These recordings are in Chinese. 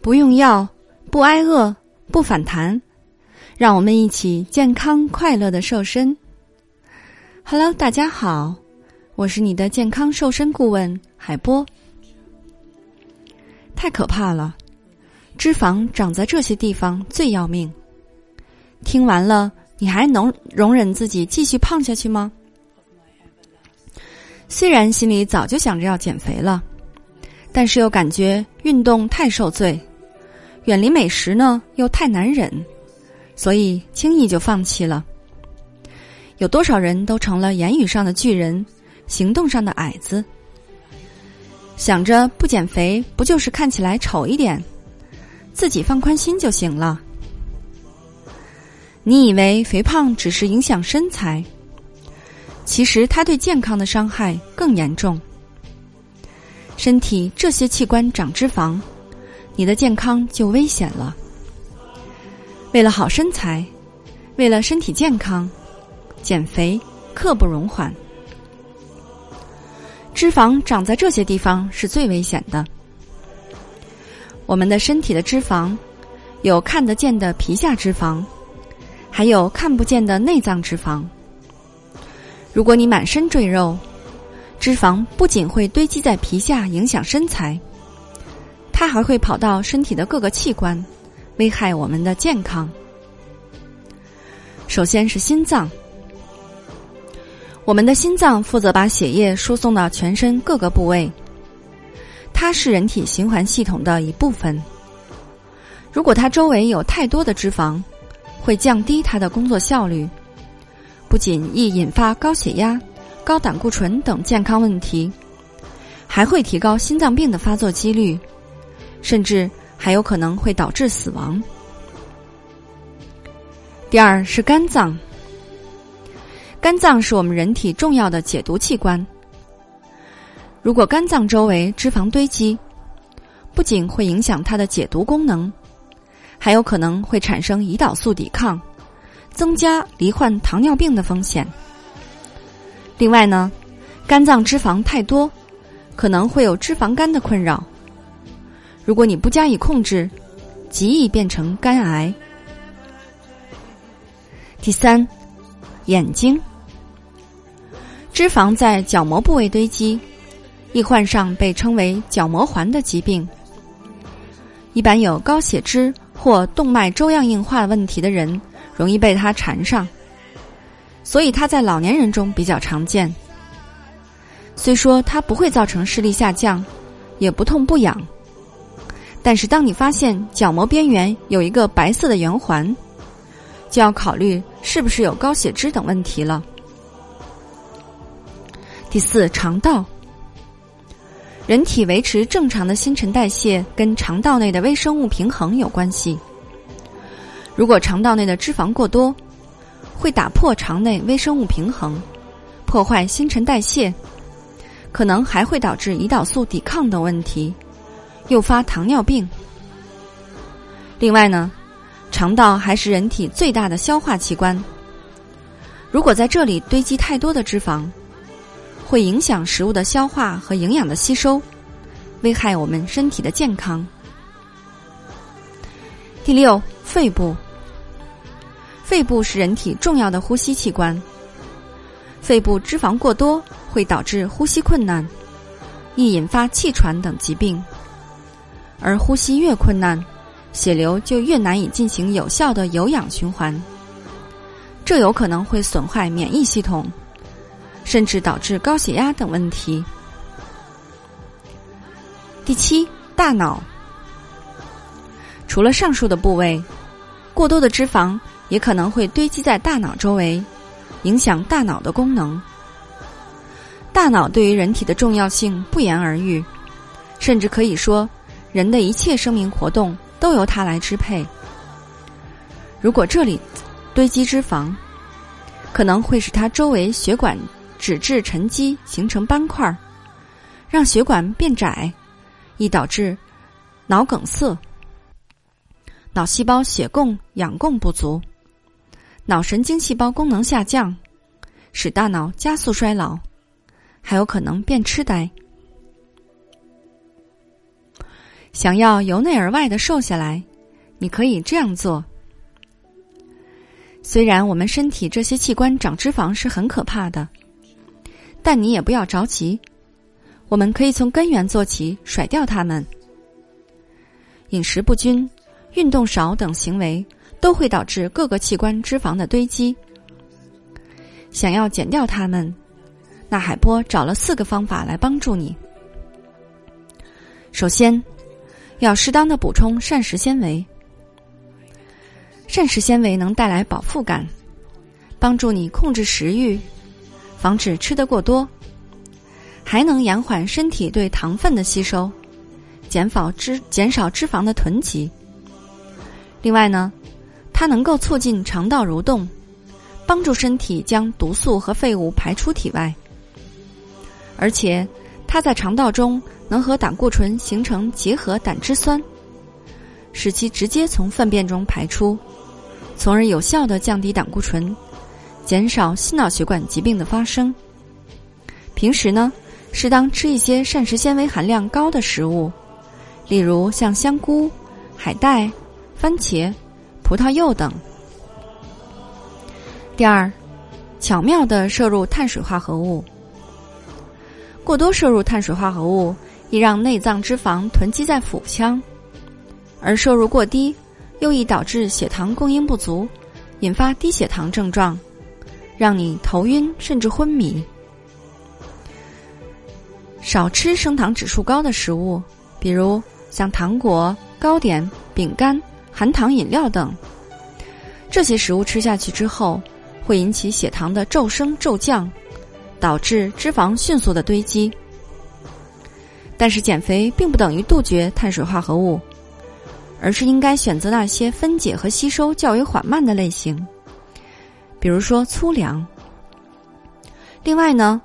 不用药，不挨饿，不反弹，让我们一起健康快乐的瘦身。Hello，大家好，我是你的健康瘦身顾问海波。太可怕了，脂肪长在这些地方最要命。听完了，你还能容忍自己继续胖下去吗？虽然心里早就想着要减肥了，但是又感觉运动太受罪，远离美食呢又太难忍，所以轻易就放弃了。有多少人都成了言语上的巨人，行动上的矮子？想着不减肥，不就是看起来丑一点，自己放宽心就行了？你以为肥胖只是影响身材？其实，它对健康的伤害更严重。身体这些器官长脂肪，你的健康就危险了。为了好身材，为了身体健康，减肥刻不容缓。脂肪长在这些地方是最危险的。我们的身体的脂肪，有看得见的皮下脂肪，还有看不见的内脏脂肪。如果你满身赘肉，脂肪不仅会堆积在皮下影响身材，它还会跑到身体的各个器官，危害我们的健康。首先是心脏，我们的心脏负责把血液输送到全身各个部位，它是人体循环系统的一部分。如果它周围有太多的脂肪，会降低它的工作效率。不仅易引发高血压、高胆固醇等健康问题，还会提高心脏病的发作几率，甚至还有可能会导致死亡。第二是肝脏，肝脏是我们人体重要的解毒器官。如果肝脏周围脂肪堆积，不仅会影响它的解毒功能，还有可能会产生胰岛素抵抗。增加罹患糖尿病的风险。另外呢，肝脏脂肪太多，可能会有脂肪肝的困扰。如果你不加以控制，极易变成肝癌。第三，眼睛，脂肪在角膜部位堆积，易患上被称为角膜环的疾病。一般有高血脂或动脉粥样硬化问题的人。容易被它缠上，所以它在老年人中比较常见。虽说它不会造成视力下降，也不痛不痒，但是当你发现角膜边缘有一个白色的圆环，就要考虑是不是有高血脂等问题了。第四，肠道，人体维持正常的新陈代谢跟肠道内的微生物平衡有关系。如果肠道内的脂肪过多，会打破肠内微生物平衡，破坏新陈代谢，可能还会导致胰岛素抵抗等问题，诱发糖尿病。另外呢，肠道还是人体最大的消化器官，如果在这里堆积太多的脂肪，会影响食物的消化和营养的吸收，危害我们身体的健康。第六，肺部。肺部是人体重要的呼吸器官。肺部脂肪过多会导致呼吸困难，易引发气喘等疾病。而呼吸越困难，血流就越难以进行有效的有氧循环，这有可能会损坏免疫系统，甚至导致高血压等问题。第七，大脑。除了上述的部位，过多的脂肪也可能会堆积在大脑周围，影响大脑的功能。大脑对于人体的重要性不言而喻，甚至可以说，人的一切生命活动都由它来支配。如果这里堆积脂肪，可能会使它周围血管脂质沉积，形成斑块，让血管变窄，易导致脑梗塞。脑细胞血供氧供不足，脑神经细胞功能下降，使大脑加速衰老，还有可能变痴呆。想要由内而外的瘦下来，你可以这样做。虽然我们身体这些器官长脂肪是很可怕的，但你也不要着急。我们可以从根源做起，甩掉它们。饮食不均、运动少等行为都会导致各个器官脂肪的堆积。想要减掉它们，那海波找了四个方法来帮助你。首先，要适当的补充膳食纤维。膳食纤维能带来饱腹感，帮助你控制食欲，防止吃得过多，还能延缓身体对糖分的吸收，减少脂减少脂肪的囤积。另外呢，它能够促进肠道蠕动，帮助身体将毒素和废物排出体外，而且它在肠道中能和胆固醇形成结合胆汁酸，使其直接从粪便中排出。从而有效的降低胆固醇，减少心脑血管疾病的发生。平时呢，适当吃一些膳食纤维含量高的食物，例如像香菇、海带、番茄、葡萄柚等。第二，巧妙的摄入碳水化合物。过多摄入碳水化合物，易让内脏脂肪囤积在腹腔，而摄入过低。又易导致血糖供应不足，引发低血糖症状，让你头晕甚至昏迷。少吃升糖指数高的食物，比如像糖果、糕点、饼干、含糖饮料等。这些食物吃下去之后，会引起血糖的骤升骤降，导致脂肪迅速的堆积。但是减肥并不等于杜绝碳水化合物。而是应该选择那些分解和吸收较为缓慢的类型，比如说粗粮。另外呢，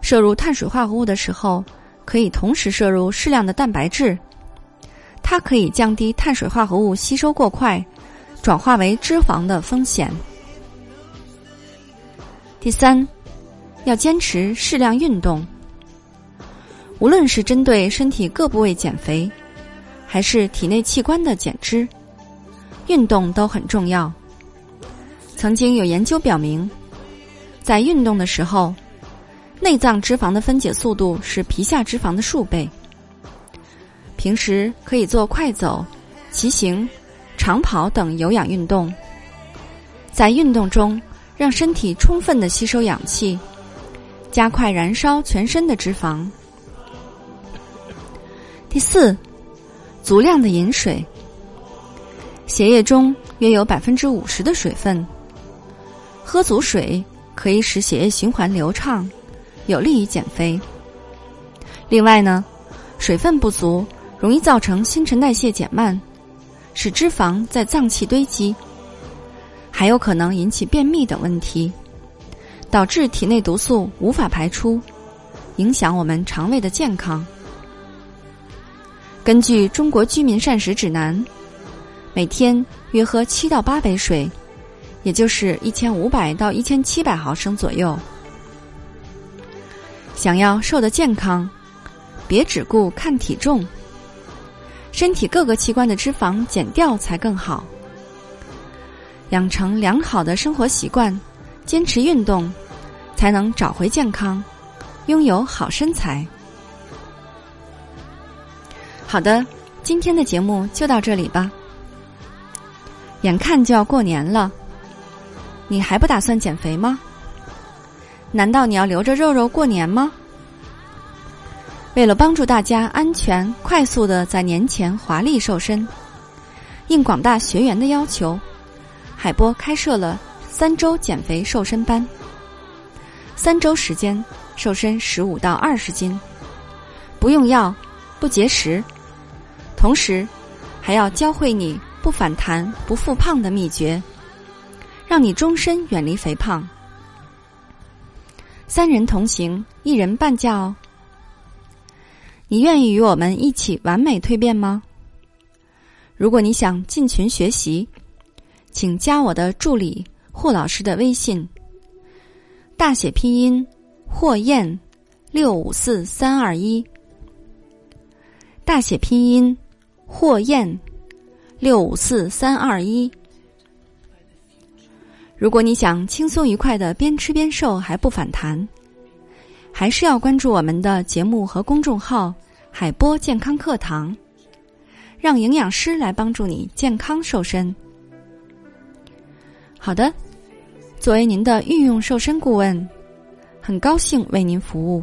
摄入碳水化合物的时候，可以同时摄入适量的蛋白质，它可以降低碳水化合物吸收过快，转化为脂肪的风险。第三，要坚持适量运动，无论是针对身体各部位减肥。还是体内器官的减脂，运动都很重要。曾经有研究表明，在运动的时候，内脏脂肪的分解速度是皮下脂肪的数倍。平时可以做快走、骑行、长跑等有氧运动，在运动中让身体充分的吸收氧气，加快燃烧全身的脂肪。第四。足量的饮水，血液中约有百分之五十的水分。喝足水可以使血液循环流畅，有利于减肥。另外呢，水分不足容易造成新陈代谢减慢，使脂肪在脏器堆积，还有可能引起便秘等问题，导致体内毒素无法排出，影响我们肠胃的健康。根据《中国居民膳食指南》，每天约喝七到八杯水，也就是一千五百到一千七百毫升左右。想要瘦得健康，别只顾看体重，身体各个器官的脂肪减掉才更好。养成良好的生活习惯，坚持运动，才能找回健康，拥有好身材。好的，今天的节目就到这里吧。眼看就要过年了，你还不打算减肥吗？难道你要留着肉肉过年吗？为了帮助大家安全、快速的在年前华丽瘦身，应广大学员的要求，海波开设了三周减肥瘦身班。三周时间，瘦身十五到二十斤，不用药，不节食。同时，还要教会你不反弹、不复胖的秘诀，让你终身远离肥胖。三人同行，一人半价哦。你愿意与我们一起完美蜕变吗？如果你想进群学习，请加我的助理霍老师的微信，大写拼音霍燕六五四三二一，大写拼音。霍燕六五四三二一。如果你想轻松愉快的边吃边瘦还不反弹，还是要关注我们的节目和公众号“海波健康课堂”，让营养师来帮助你健康瘦身。好的，作为您的御用瘦身顾问，很高兴为您服务。